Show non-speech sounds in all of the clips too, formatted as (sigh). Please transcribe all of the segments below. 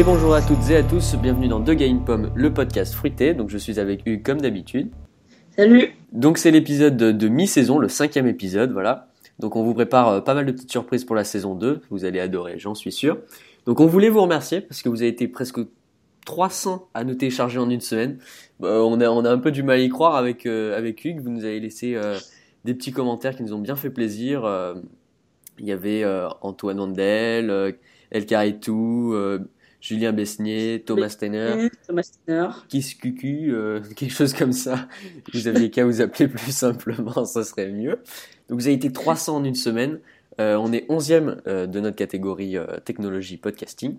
Et bonjour à toutes et à tous, bienvenue dans The Game Pomme, le podcast fruité. Donc je suis avec Hugues comme d'habitude. Salut Donc c'est l'épisode de, de mi-saison, le cinquième épisode, voilà. Donc on vous prépare euh, pas mal de petites surprises pour la saison 2, vous allez adorer, j'en suis sûr. Donc on voulait vous remercier parce que vous avez été presque 300 à nous télécharger en une semaine. Bah, on, a, on a un peu du mal à y croire avec, euh, avec Hugues, vous nous avez laissé euh, des petits commentaires qui nous ont bien fait plaisir. Euh, Il y avait euh, Antoine Wandel, euh, El Caritou, euh, Julien Besnier, Thomas Steiner. Thomas Steiner. Kiss Cucu, euh, (laughs) quelque chose comme ça. Vous aviez qu'à vous appeler plus simplement, ça serait mieux. Donc vous avez été 300 en une semaine. Euh, on est 11e euh, de notre catégorie euh, technologie podcasting.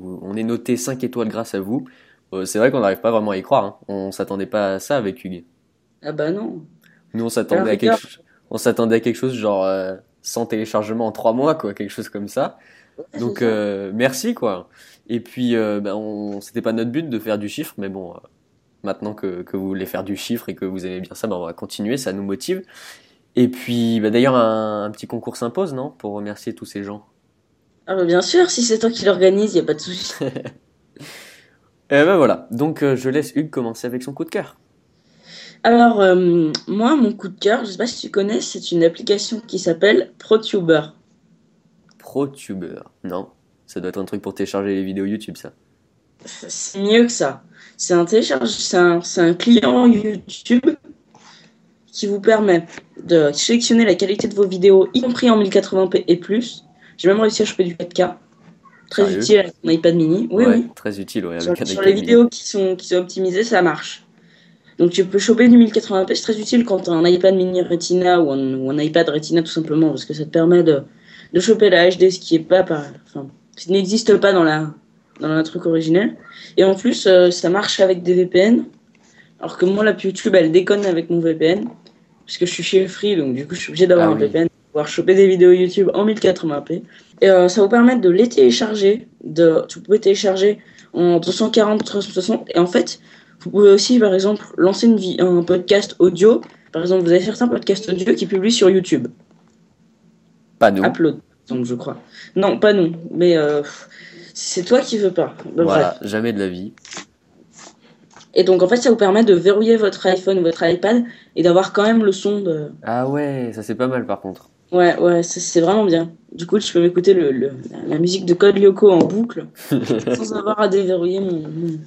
On est noté 5 étoiles grâce à vous. Euh, c'est vrai qu'on n'arrive pas vraiment à y croire. Hein. On s'attendait pas à ça avec Hugues. Ah bah non. Nous on s'attendait à quelque chose. On s'attendait à quelque chose genre euh, 100 téléchargements en 3 mois, quoi, quelque chose comme ça. Donc euh, merci quoi. Et puis euh, ben, on c'était pas notre but de faire du chiffre, mais bon, euh, maintenant que, que vous voulez faire du chiffre et que vous aimez bien ça, ben, on va continuer, ça nous motive. Et puis ben, d'ailleurs un, un petit concours s'impose, non, pour remercier tous ces gens? Ah bien sûr, si c'est toi qui l'organise, y a pas de souci. (laughs) Et ben voilà. Donc je laisse Hugues commencer avec son coup de cœur. Alors, moi, mon coup de cœur, je sais pas si tu connais, c'est une application qui s'appelle ProTuber. ProTuber, non Ça doit être un truc pour télécharger les vidéos YouTube, ça. C'est mieux que ça. C'est un télécharge, c'est un, client YouTube qui vous permet de sélectionner la qualité de vos vidéos, y compris en 1080p et plus. J'ai même réussi à choper du 4K. Très Sérieux utile avec mon iPad mini. Oui, ouais, oui. Très utile, ouais, avec sur les mini. vidéos qui sont, qui sont optimisées, ça marche. Donc tu peux choper du 1080p, c'est très utile quand tu as un iPad mini Retina ou un, ou un iPad Retina tout simplement, parce que ça te permet de, de choper la HD, ce qui est pas par, enfin, qui n'existe pas dans la dans le truc originel. Et en plus, euh, ça marche avec des VPN, alors que moi la YouTube elle déconne avec mon VPN, puisque je suis chez Free, donc du coup je suis obligé d'avoir Ah un oui. VPN pour pouvoir choper des vidéos YouTube en 1080p. Et euh, ça vous permet de les télécharger, de, tu pouvez télécharger en 240, 360, et en fait, vous pouvez aussi, par exemple, lancer une vie, un podcast audio. Par exemple, vous avez certains podcasts audio qui publient sur YouTube. Pas nous. Upload, donc je crois. Non, pas nous, mais euh, c'est toi qui veux pas. Voilà, bref. jamais de la vie. Et donc, en fait, ça vous permet de verrouiller votre iPhone ou votre iPad et d'avoir quand même le son de. Ah ouais, ça c'est pas mal par contre. Ouais, ouais, c'est c'est vraiment bien. Du coup, je peux m'écouter le, le- la musique de Code Lyoko en boucle (laughs) sans avoir à déverrouiller mon. mon-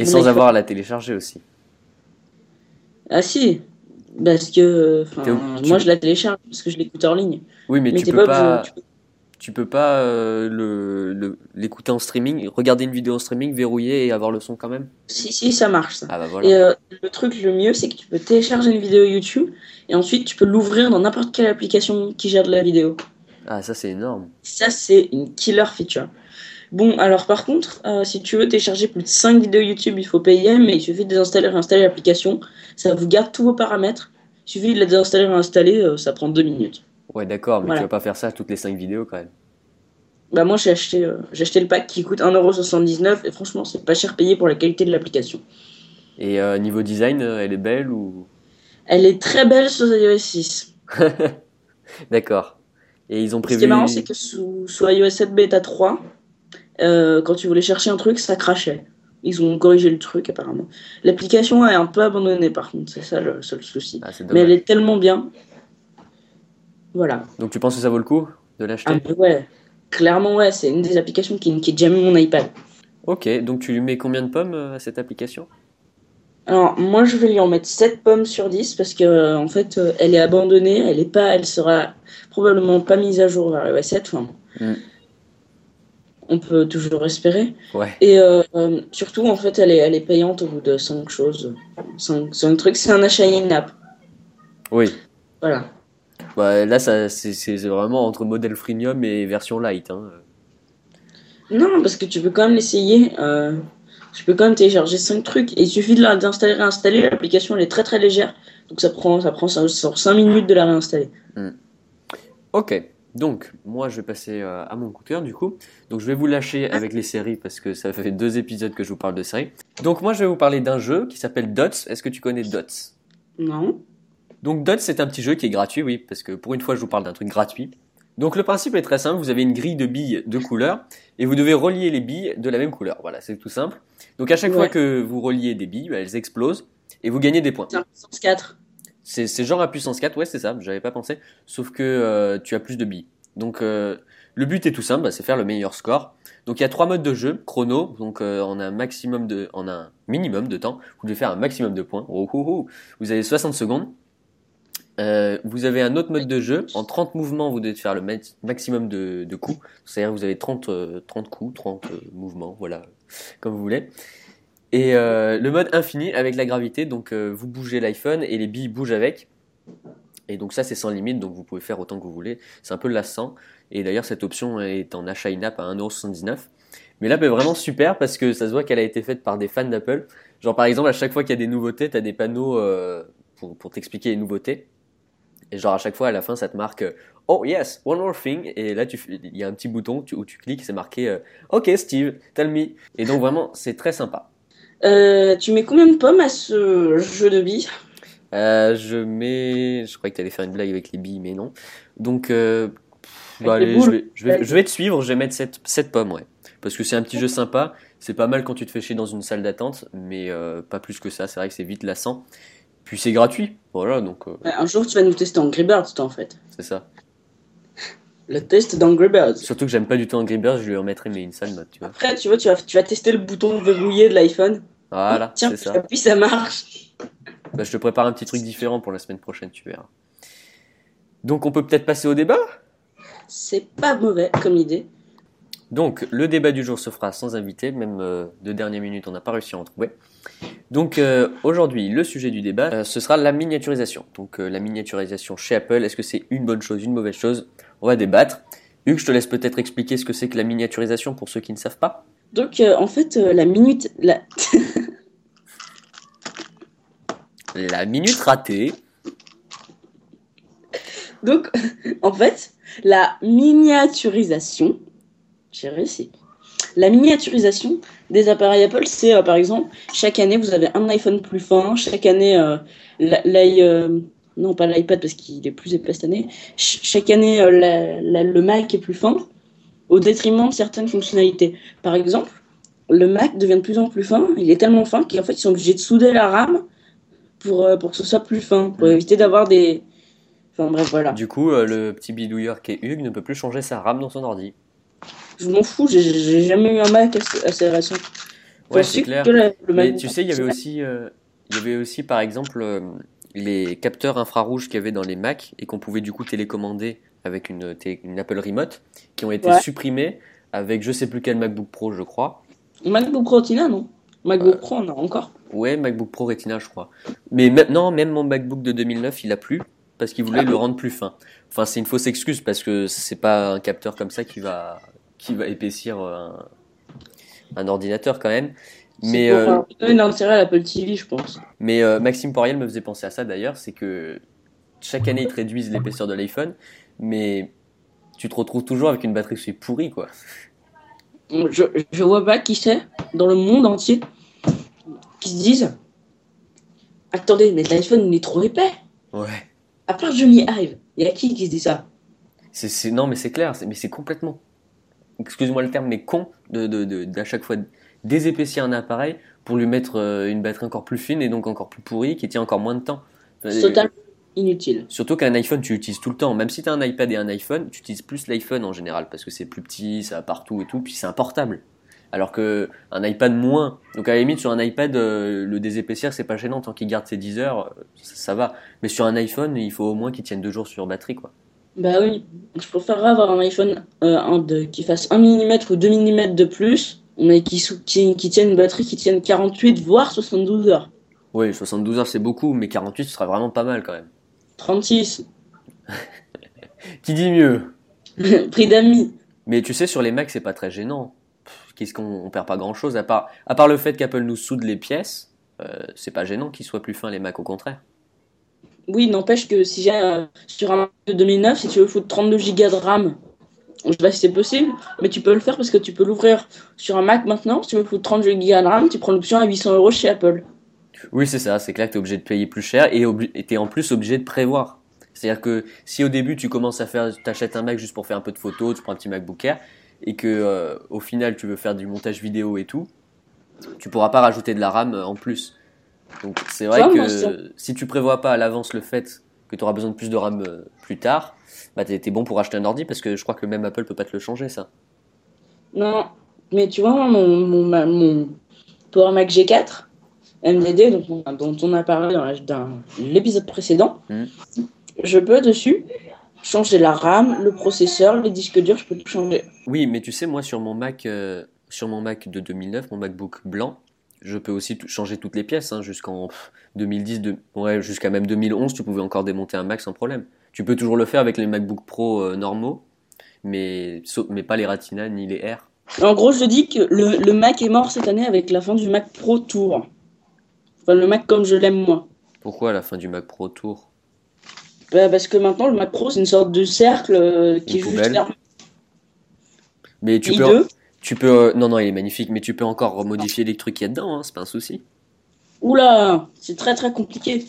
Et Mon sans iPhone. avoir à la télécharger aussi. Ah si, parce que moi je la télécharge parce que je l'écoute en ligne. Oui, mais, Mais tu peux pas tu peux- pas euh, le, le- l'écouter en streaming, regarder une vidéo en streaming, verrouiller et avoir le son quand même. Si, si, ça marche ça. Ah bah voilà. Et euh, le truc le mieux, c'est que tu peux télécharger une vidéo YouTube et ensuite tu peux l'ouvrir dans n'importe quelle application qui gère de la vidéo. Ah ça c'est énorme. Ça, c'est une killer feature. Bon, alors par contre, euh, si tu veux télécharger plus de 5 vidéos YouTube, il faut payer, mais il suffit de désinstaller et réinstaller l'application. Ça vous garde tous vos paramètres. Il suffit de la désinstaller et réinstaller, euh, ça prend 2 minutes. Ouais d'accord, mais Voilà. tu vas pas faire ça à toutes les 5 vidéos quand même. Bah moi j'ai acheté, euh, j'ai acheté le pack qui coûte 1,79€ et franchement c'est pas cher payé pour la qualité de l'application. Et niveau design, elle est belle ou? Elle est très belle sur iOS 6. (laughs) D'accord. Et ils ont Ce prévu. qui est marrant c'est que sous, sous iOS 7 bêta 3, euh, quand tu voulais chercher un truc ça crachait. Ils ont corrigé le truc apparemment. L'application est un peu abandonnée par contre, c'est ça le seul souci. Ah, Mais elle est tellement bien. Voilà. Donc tu penses que ça vaut le coup de l'acheter? Ah, ouais, clairement ouais, c'est une des applications qui, qui jamais mon iPad. Ok, donc tu lui mets combien de pommes euh, à cette application? Alors, moi, je vais lui en mettre 7 pommes sur 10 parce que, euh, en fait, euh, elle est abandonnée. Elle est pas, elle sera probablement pas mise à jour vers iOS 7. Enfin, Mm. On peut toujours espérer. Ouais. Et euh, surtout, en fait, elle est, elle est payante au bout de 5 choses. 5, 5 trucs. C'est un achat in-app. Oui. Voilà. Bah, là, c'est, vraiment entre modèle freemium et version light. Hein. Non, parce que tu peux quand même l'essayer. Euh, tu peux quand même télécharger 5 trucs. Et il suffit de la- d'installer et réinstaller. L'application, elle est très très légère. Donc, ça prend, ça prend 5 minutes de la réinstaller. Ok, donc moi je vais passer euh, à mon coup de cœur du coup. Donc je vais vous lâcher avec les séries parce que ça fait deux épisodes que je vous parle de séries. Donc moi je vais vous parler d'un jeu qui s'appelle Dots. Est-ce que tu connais Dots? Non. Donc Dots c'est un petit jeu qui est gratuit, oui, parce que pour une fois je vous parle d'un truc gratuit. Donc le principe est très simple, vous avez une grille de billes de couleur et vous devez relier les billes de la même couleur. Voilà, c'est tout simple. Donc à chaque Ouais. fois que vous reliez des billes, bah, elles explosent et vous gagnez des points. C'est un puissance 4. C'est genre à puissance 4, ouais c'est ça, j'avais pas pensé, sauf que euh, tu as plus de billes. Donc euh, le but est tout simple, bah, c'est faire le meilleur score. Donc il y a trois modes de jeu, chrono, donc euh, on a un maximum de, on a un minimum de temps, vous devez faire un maximum de points. Oh, oh, oh. Vous avez 60 secondes. Euh, vous avez un autre mode de jeu, en 30 mouvements vous devez faire le ma- maximum de, de coups, c'est-à-dire vous avez 30, euh, 30 coups, 30 euh, mouvements, voilà, comme vous voulez. Et euh, le mode infini avec la gravité, donc euh, vous bougez l'iPhone et les billes bougent avec. Et donc ça c'est sans limite, donc vous pouvez faire autant que vous voulez. C'est un peu lassant. Et d'ailleurs cette option est en achat in-app à 1,79€. Mais l'app est vraiment super parce que ça se voit qu'elle a été faite par des fans d'Apple. Genre par exemple à chaque fois qu'il y a des nouveautés, tu as des panneaux euh, pour, t'expliquer les nouveautés. Et genre à chaque fois à la fin ça te marque Oh yes, one more thing. Et là il y a un petit bouton où tu cliques, c'est marqué Ok Steve, tell me. Et donc vraiment c'est très sympa. Euh, tu mets combien de pommes à ce jeu de billes? Euh, je mets. Je croyais que tu allais faire une blague avec les billes, mais non. Donc, euh, bah, allez, je, vais, je, vais, je vais te suivre, je vais mettre 7, pommes, ouais. Parce que c'est un petit jeu sympa. C'est pas mal quand tu te fais chier dans une salle d'attente, mais pas plus que ça. C'est vrai que c'est vite lassant. Puis c'est gratuit, voilà, donc Un jour, tu vas nous tester Angry Birds, toi, en fait. c'est ça. Le test d'Angry Birds. Surtout que j'aime pas du tout Angry Birds, je lui remettrai mais une sale note, tu vois. Après, tu vois, tu vas, tu vas tester le bouton verrouillé de l'iPhone. Voilà, Tiens, c'est ça. puis ça marche. Bah, je te prépare un petit truc différent pour la semaine prochaine, tu verras. Donc on peut peut-être passer au débat? C'est pas mauvais comme idée. Donc, le débat du jour se fera sans invité, même euh, de dernière minute, on n'a pas réussi à en trouver. Donc, euh, aujourd'hui, le sujet du débat, euh, ce sera la miniaturisation. Donc, la miniaturisation chez Apple, est-ce que c'est une bonne chose, une mauvaise chose? On va débattre. Hugues, je te laisse peut-être expliquer ce que c'est que la miniaturisation pour ceux qui ne savent pas. Donc, euh, en fait, euh, la minute. La... (laughs) La minute ratée. Donc, en fait, la miniaturisation. J'ai réussi. La miniaturisation des appareils Apple, c'est euh, par exemple, chaque année, vous avez un iPhone plus fin. Chaque année, l'i- non, pas l'iPad parce qu'il est plus épais cette année. Ch- chaque année, euh, la- la- le Mac est plus fin au détriment de certaines fonctionnalités. Par exemple, le Mac devient de plus en plus fin. Il est tellement fin qu'en fait, ils sont obligés de souder la RAM pour, euh, pour que ce soit plus fin, pour éviter d'avoir des. Enfin bref, voilà. Du coup, euh, le petit bidouilleur qui est Hugues ne peut plus changer sa RAM dans son ordi. Je m'en fous, j'ai- jamais eu un Mac assez, récent. Ouais, c'est clair. que la- le Mais tu sais, il y avait aussi, il y avait aussi par exemple les capteurs infrarouges qu'il y avait dans les Mac et qu'on pouvait du coup télécommander avec une, Apple Remote, qui ont été Ouais. supprimés avec je sais plus quel MacBook Pro, je crois. MacBook Pro Retina, non? MacBook Pro, on a encore. Ouais, MacBook Pro Retina, je crois. Mais maintenant, même mon MacBook de 2009, il a plus parce qu'il voulait Ah le rendre plus fin. Enfin, c'est une fausse excuse parce que c'est pas un capteur comme ça qui va qui va épaissir un, un ordinateur quand même. Mais euh, euh, donner d'intérêt à l'Apple TV, je pense. Mais euh, Maxime Poriel me faisait penser à ça d'ailleurs, c'est que chaque année ils te réduisent l'épaisseur de l'iPhone, mais tu te retrouves toujours avec une batterie qui est pourrie quoi. Je, je vois pas qui c'est dans le monde entier qui se disent Attendez, mais l'iPhone il est trop épais. Ouais. À part Johnny Hive, il y a qui qui se dit ça? C'est, non mais c'est clair, mais c'est complètement, excuse-moi le terme, mais con de, de, de- d'à chaque fois désépaissir un appareil pour lui mettre euh, une batterie encore plus fine et donc encore plus pourrie qui tient encore moins de temps. C'est totalement inutile. Surtout qu'un iPhone, tu l'utilises tout le temps. Même si tu as un iPad et un iPhone, tu utilises plus l'iPhone en général parce que c'est plus petit, ça va partout et tout, puis c'est un portable. Alors que un iPad moins. Donc à la limite, sur un iPad, euh, le désépaissir, c'est pas gênant tant qu'il garde ses 10 heures, euh, ça, ça va. Mais sur un iPhone, il faut au moins qu'il tienne deux jours sur batterie, quoi. Bah oui, je préférerais avoir un iPhone euh, un de, qui fasse 1 mm ou 2 mm de plus, mais qui, qui, qui tienne une batterie qui tienne 48 voire 72 heures. Oui, 72 heures, c'est beaucoup, mais 48, ce sera vraiment pas mal quand même. 36. (laughs) Qui dit mieux? (laughs) Prix d'amis. Mais tu sais, sur les Macs, c'est pas très gênant. Qu'est-ce qu'on on perd pas grand chose à part, à part le fait qu'Apple nous soude les pièces. euh, c'est pas gênant qu'ils soient plus fins les Macs, au contraire. Oui, n'empêche que si j'ai euh, sur un Mac de 2009, si tu veux foutre 32 Go de RAM, je sais pas si c'est possible, mais tu peux le faire parce que tu peux l'ouvrir sur un Mac maintenant. Si tu veux foutre 32 Go de RAM, tu prends l'option à 800 euros chez Apple. Oui, c'est ça, c'est clair que tu es obligé de payer plus cher et et t'es en plus obligé de prévoir. C'est-à-dire que si au début tu commences à faire, t'achètes un Mac juste pour faire un peu de photos, tu prends un petit MacBook Air, et que euh, au final tu veux faire du montage vidéo et tout, tu pourras pas rajouter de la RAM en plus. Donc c'est vrai Ouais, que ça- si tu prévois pas à l'avance le fait que tu auras besoin de plus de RAM euh, plus tard, bah t'es bon pour acheter un ordi parce que je crois que même Apple peut pas te le changer ça. Non, mais tu vois, mon, mon, ma- mon Power Mac G4 MDD, dont on, dont on a parlé dans l'épisode précédent, Mhm. je peux dessus changer la RAM, le processeur, les disques durs, je peux tout changer. Oui, mais tu sais moi sur mon Mac euh, sur mon Mac de 2009, mon MacBook blanc, je peux aussi changer toutes les pièces hein, jusqu'en pff, 2010 de, ouais, jusqu'à même 2011, tu pouvais encore démonter un Mac sans problème. Tu peux toujours le faire avec les MacBook Pro euh, normaux, mais pas les Retina ni les R. En gros, je dis que le, le Mac est mort cette année avec la fin du Mac Pro Tour. Enfin, le Mac comme je l'aime moi. Pourquoi la fin du Mac Pro Tour? Bah, parce que maintenant, le Mac Pro, c'est une sorte de cercle euh, qui est Une juste poubelle. fermé. Mais tu peux, tu peux, euh, non non, il est magnifique, mais tu peux encore remodifier les trucs qu'il y a dedans, hein, c'est pas un souci. Oula, c'est très très compliqué.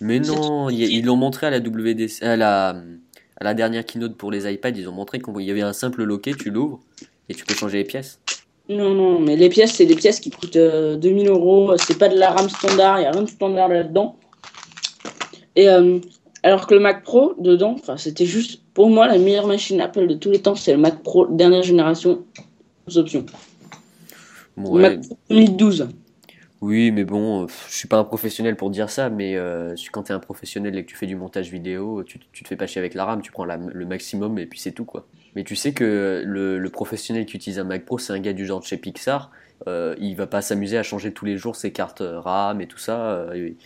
Mais non, ils l'ont montré à la WDC, à la, à la dernière keynote pour les iPads, ils ont montré qu'il y avait un simple loquet, tu l'ouvres et tu peux changer les pièces. Non, non, mais les pièces, c'est des pièces qui coûtent euh, 2000 euros. C'est pas de la RAM standard, il n'y a rien de standard là-dedans. Et euh, alors que le Mac Pro, dedans, c'était juste pour moi la meilleure machine Apple de tous les temps, c'est le Mac Pro dernière génération, sans option. Le Mac Pro 2012. Oui, mais bon, je suis pas un professionnel pour dire ça, mais euh, quand t'es un professionnel et que tu fais du montage vidéo, tu, tu te fais pas chier avec la RAM, tu prends le maximum et puis c'est tout quoi. Mais tu sais que le, professionnel qui utilise un Mac Pro, c'est un gars du genre de chez Pixar, euh, il va pas s'amuser à changer tous les jours ses cartes euh, RAM et tout ça. euh, il,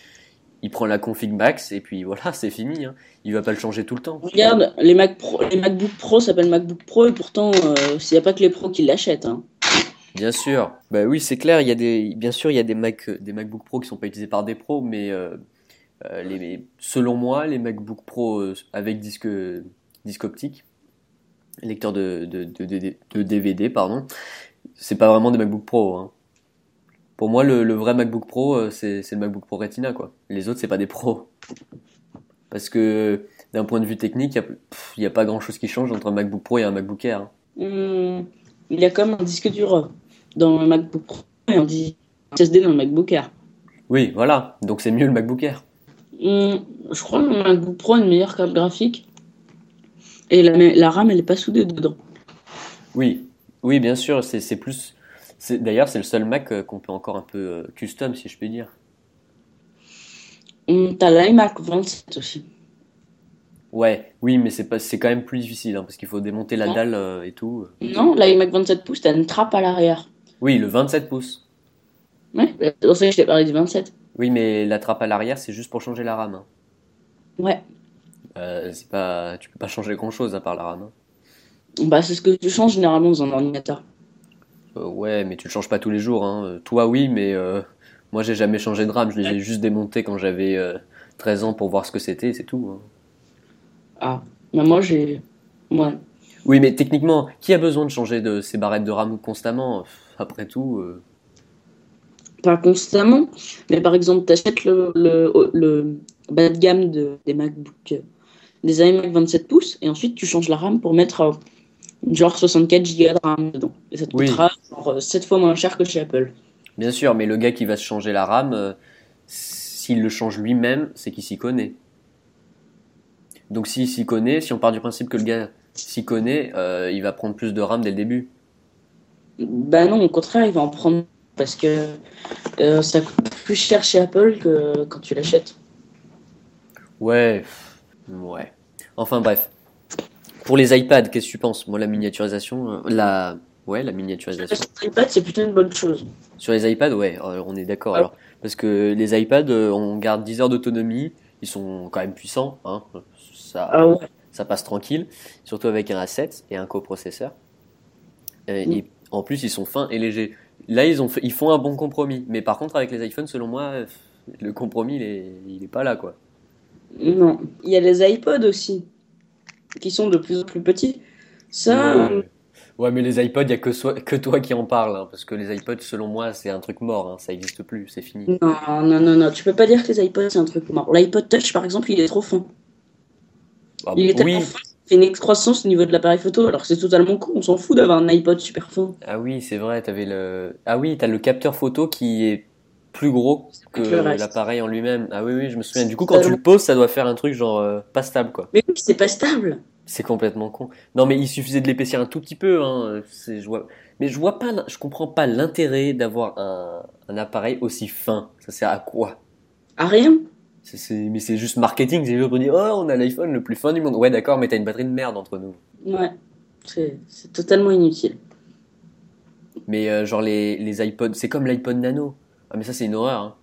il prend la config max et puis voilà, (laughs) c'est fini. Hein. Il va pas le changer tout le temps. Regarde, les, Mac Pro, les MacBook Pro s'appellent MacBook Pro et pourtant, euh, il n'y a pas que les pros qui l'achètent. hein. Bien sûr. Bah oui, c'est clair. Il y a des, bien sûr, il y a des Mac, des MacBook Pro qui sont pas utilisés par des pros, mais euh, euh, les, selon moi, les MacBook Pro euh, avec disque, disque optique, lecteur de, de, DVD, pardon, c'est pas vraiment des MacBook Pro. Hein. Pour moi, le, vrai MacBook Pro, c'est le MacBook Pro Retina, quoi. Les autres, c'est pas des pros. Parce que d'un point de vue technique, il y a, a pas grand chose qui change entre un MacBook Pro et un MacBook Air. hein. Hum, il y a comme un disque dur dans le MacBook Pro et un disque SSD dans le MacBook Air. Oui, voilà. Donc c'est mieux le MacBook Air. Hum, je crois que le MacBook Pro a une meilleure carte graphique. Et la, la RAM, elle n'est pas soudée dedans. Oui, oui, bien sûr, c'est plus. D'ailleurs, c'est le seul Mac euh, qu'on peut encore un peu euh, custom, si je puis dire. Hum, T'as l'iMac 27 aussi. Ouais, oui, mais c'est pas, c'est quand même plus difficile, hein, parce qu'il faut démonter la Non. dalle euh, et tout. Non, l'iMac 27 pouces, t'as une trappe à l'arrière. Oui, le 27 pouces. Ouais, c'est pour ça que je t'ai parlé du 27. Oui, mais la trappe à l'arrière, c'est juste pour changer la RAM. hein. Ouais. Euh, c'est pas, tu peux pas changer grand-chose à part la RAM. hein. Bah, c'est ce que tu changes généralement dans un ordinateur. Euh, ouais, mais tu le changes pas tous les jours. Hein. Euh, Toi, oui, mais euh, moi, j'ai jamais changé de RAM. Je les ai juste démontés quand j'avais euh, 13 ans pour voir ce que c'était, c'est tout. hein. Ah, mais moi j'ai. Ouais. Oui, mais techniquement, qui a besoin de changer de ses barrettes de RAM constamment? Après tout, euh, Pas constamment, mais par exemple, t'achètes le, le, le bas de gamme de, des MacBook, euh, des iMac 27 pouces, et ensuite tu changes la RAM pour mettre euh, genre 64 Go de RAM dedans. Et ça te Oui. coûtera genre 7 fois moins cher que chez Apple. bien sûr, mais le gars qui va se changer la RAM, euh, s'il le change lui-même, c'est qu'il s'y connaît. Donc s'il s'y connaît, si on part du principe que le gars s'y connaît, euh, il va prendre plus de RAM dès le début. Bah non, au contraire, il va en prendre parce que euh, ça coûte plus cher chez Apple que quand tu l'achètes. Ouais, ouais. Enfin bref. Pour les iPads, qu'est-ce que tu penses? Moi, la miniaturisation, euh, la, ouais, la miniaturisation. L'iPad, c'est plutôt une bonne chose. Sur les iPads, ouais, on est d'accord. Ah. Alors, parce que les iPads, on garde 10 heures d'autonomie, ils sont quand même puissants, hein. Ça, Ah ouais. Ça passe tranquille, surtout avec un A7 et un coprocesseur. Euh. Et en plus, ils sont fins et légers. Là, ils ont fait- ils font un bon compromis. Mais par contre, avec les iPhones, selon moi, euh, le compromis, il est, il est pas là, quoi. Non. Il y a les iPods aussi, qui sont de plus en plus petits. Ça, euh, Ouais. Ouais, mais les iPods, il y a que, toi qui en parle, hein, parce que les iPods, selon moi, c'est un truc mort, hein, ça existe plus, c'est fini. Non, non, non, non, tu peux pas dire que les iPods c'est un truc mort. L'iPod Touch par exemple, il est trop fin. Ah, Il est tellement oui, fin, il fait une excroissance au niveau de l'appareil photo, alors c'est totalement con. On s'en fout d'avoir un iPod super fin. ah oui, c'est vrai, t'avais le, ah oui, t'as le capteur photo qui est plus gros que l'appareil en lui-même. Ah oui, oui, je me souviens. Du coup, quand tu le poses, ça doit faire un truc genre euh, pas stable, quoi. Mais oui, c'est pas stable. C'est complètement con. Non, mais il suffisait de l'épaissir un tout petit peu. Hein. C'est- Je vois... Mais je vois pas, je comprends pas l'intérêt d'avoir un, un appareil aussi fin. Ça sert à quoi? À rien. Mais c'est juste marketing. C'est juste pour dire, oh, on a l'iPhone le plus fin du monde. Ouais, d'accord, mais t'as une batterie de merde entre nous. Ouais. C'est c'est totalement inutile. Mais euh, genre les, les iPods, c'est comme l'iPod Nano. Ah, mais ça, c'est une horreur. Hein.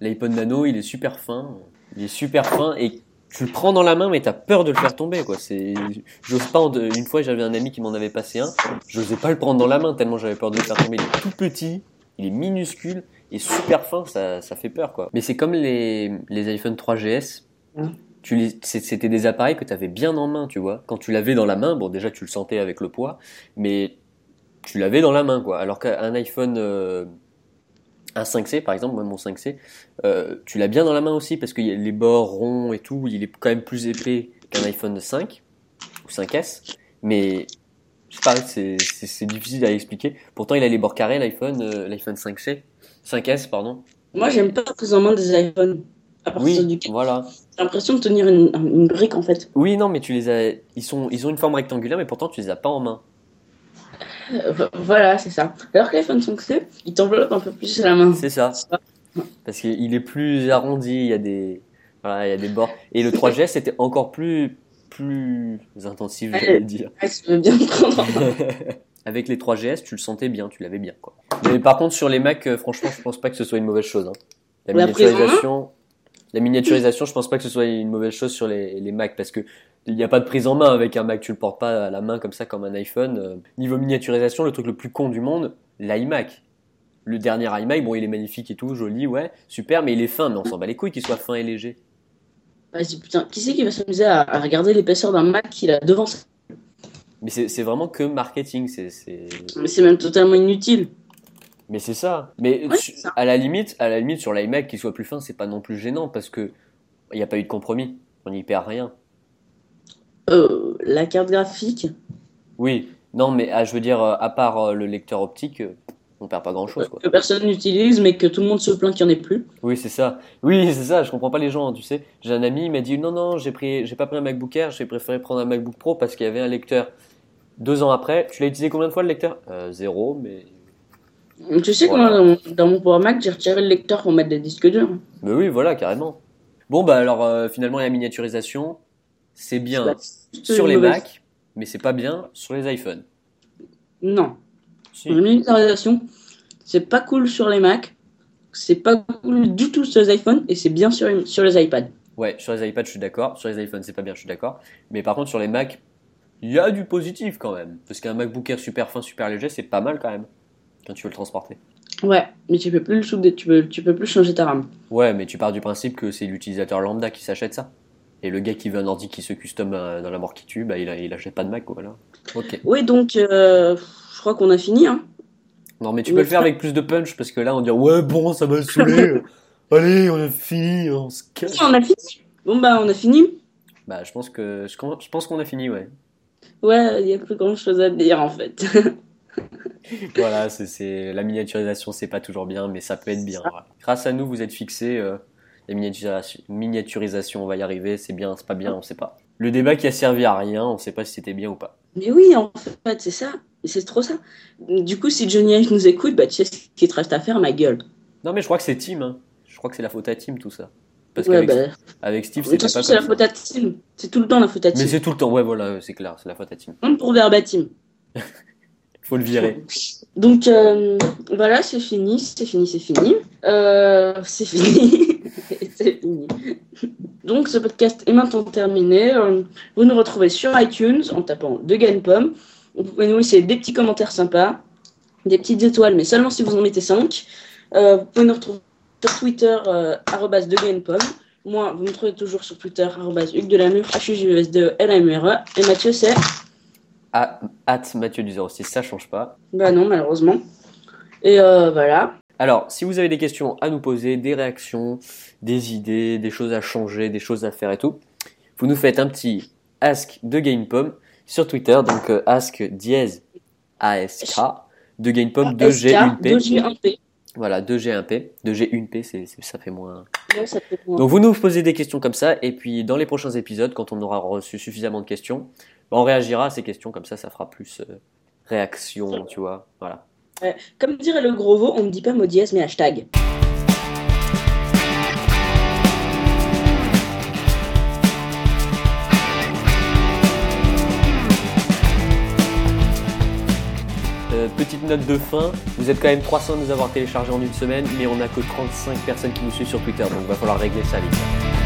L'iPod Nano, il est super fin. Il est super fin et tu le prends dans la main, mais t'as peur de le faire tomber, quoi. C'est, j'ose pas. Une fois, j'avais un ami qui m'en avait passé un. J'osais pas le prendre dans la main tellement j'avais peur de le faire tomber. Il est tout petit, il est minuscule et super fin. Ça, ça fait peur, quoi. Mais c'est comme les, les iPhone 3GS. Ouais. Tu les- c'est- c'était des appareils que tu avais bien en main, tu vois. Quand tu l'avais dans la main, bon, déjà, tu le sentais avec le poids, mais tu l'avais dans la main, quoi. Alors qu'un iPhone, euh, un 5C, par exemple, moi, mon 5C, euh, tu l'as bien dans la main aussi parce que y a les bords ronds et tout, il est quand même plus épais qu'un iPhone 5 ou 5S, mais c'est difficile à expliquer. Pourtant, il a les bords carrés, l'iPhone, euh, l'iPhone 5C, 5S, pardon. Moi, j'aime pas la prise en main des iPhones. À partir Oui, duquel voilà. j'ai l'impression de tenir une, une brique en fait. Oui, non, mais tu les as, ils sont, ils ont une forme rectangulaire, mais pourtant tu les as pas en main. Euh, vo- voilà, c'est ça. Alors que l'iPhone 5C, il t'enveloppe un peu plus à la main. C'est ça. Parce qu'il est plus arrondi, il y a des, voilà, il y a des bords. Et le 3GS c'était encore plus, plus dire. Ouais, veux bien me prendre en (laughs) main. Avec les 3GS, tu le sentais bien, tu l'avais bien, quoi. Mais par contre, sur les Mac, euh, franchement, je pense pas que ce soit une mauvaise chose. hein. La miniaturisation, la miniaturisation, je pense pas que ce soit une mauvaise chose sur les, les Mac parce que il n'y a pas de prise en main avec un Mac, tu le portes pas à la main comme ça comme un iPhone. Euh, Niveau miniaturisation, le truc le plus con du monde, l'iMac. Le dernier iMac, bon, il est magnifique et tout, joli, ouais, super, mais il est fin, mais on s'en bat les couilles qu'il soit fin et léger. Vas-y, putain, qui c'est qui va s'amuser à, à regarder l'épaisseur d'un Mac qu'il a devant sa- Mais c'est vraiment que marketing, c'est. Mais c'est même totalement inutile. Mais c'est ça. Mais Ouais, tu- c'est ça. à la limite, à la limite sur l'iMac qu'il soit plus fin, c'est pas non plus gênant parce que il n'y a pas eu de compromis. On n'y perd rien. Euh, la carte graphique, Oui, non, mais ah, je veux dire, euh, à part euh, le lecteur optique, euh, on perd pas grand chose, quoi. que personne n'utilise, mais que tout le monde se plaint qu'il n'y en ait plus. Oui, c'est ça. Oui, c'est ça. Je comprends pas les gens, tu sais. J'ai un ami, il m'a dit non, non, j'ai pris, j'ai pas pris un MacBook Air, j'ai préféré prendre un MacBook Pro parce qu'il y avait un lecteur. Deux ans après, tu l'as utilisé combien de fois le lecteur? Euh, Zéro, mais. Tu sais Voilà. que moi, dans, dans mon Power Mac, j'ai retiré le lecteur pour mettre des disques durs. Mais oui, voilà, carrément. Bon, bah alors euh, finalement, la miniaturisation, c'est bien sur les Mac, mais c'est pas bien sur les iPhones. Non. La miniaturisation, c'est pas cool sur les Mac, c'est pas cool du tout sur les iPhones, et c'est bien sur, les- sur les iPads. Ouais, sur les iPads, je suis d'accord. Sur les iPhones, c'est pas bien, je suis d'accord. Mais par contre, sur les Mac, il y a du positif quand même. Parce qu'un MacBook Air super fin, super léger, c'est pas mal quand même. Quand tu veux le transporter. Ouais, mais tu peux plus le souder, tu peux, tu peux plus changer ta RAM. Ouais, mais tu pars du principe que c'est l'utilisateur lambda qui s'achète ça. Et le gars qui veut un ordi qui se custom euh, dans la mort qui tue, bah, il, a- il achète pas de Mac, voilà. Ok. Oui, donc, euh, je crois qu'on a fini. Hein. Non, mais tu Mais peux le faire avec plus de punch parce que là, on dit ouais, bon, ça m'a saoulé. (laughs) Allez, on a fini, on se casse. On a fini. Bon, bah, on a fini. Bah, je pense que je, je pense qu'on a fini, ouais. Ouais, il y a plus grand chose à dire en fait. (laughs) Voilà, c'est, c'est la miniaturisation, c'est pas toujours bien, mais ça peut être bien. voilà. Grâce à nous, vous êtes fixés. euh, la miniaturisation, on va y arriver. C'est bien, c'est pas bien, on sait pas. Le débat qui a servi à rien, on sait pas si c'était bien ou pas. Mais oui, en fait, c'est ça. C'est trop ça. Du coup, si Johnny Ive nous écoute, bah, tu sais ce qu'il te reste à faire, ma gueule. Non, mais je crois que c'est Tim. Hein. Je crois que c'est la faute à Tim tout ça. Parce Ouais, qu'avec bah, avec Steve, façon, pas c'est la faute à Tim. C'est tout le temps la faute à ça. Mais Tim. c'est tout le temps. Ouais, voilà, c'est clair, c'est la faute à Tim. Même pour verbatim. Faut le virer. Donc euh, voilà, c'est fini, c'est fini, c'est fini. Euh, c'est fini. (laughs) c'est fini. Donc ce podcast est maintenant terminé. Euh, Vous nous retrouvez sur iTunes en tapant de Gain Pomme. Vous pouvez nous laisser des petits commentaires sympas, des petites étoiles, mais seulement si vous en mettez 5. vous pouvez nous retrouver sur Twitter, euh, de Pomme. Moi, vous me trouvez toujours sur Twitter, arrobas Hugues de la Mure, h u e s d e l a m r e Et Mathieu, c'est? Ah, hâte Mathieu du 06, ça change pas. Bah non, malheureusement. Et euh, voilà. Alors, si vous avez des questions à nous poser, des réactions, des idées, des choses à changer, des choses à faire et tout, vous nous faites un petit ask de GamePom sur Twitter. Donc euh, ask dièse ASK de GamePom 2G1P. 2G1P. Voilà, 2G1P. 2G1P, c'est, c'est- ça fait moins. Non, ça être moins. Donc vous nous posez des questions comme ça, et puis dans les prochains épisodes, quand on aura reçu suffisamment de questions, on réagira à ces questions, comme ça ça fera plus euh, réaction, tu vois. Voilà. Comme dirait le gros veau, on ne dit pas mot mais hashtag. Euh, petite note de fin, vous êtes quand même 300 à nous avoir téléchargé en une semaine, mais on n'a que 35 personnes qui nous suivent sur Twitter, donc va falloir régler ça vite.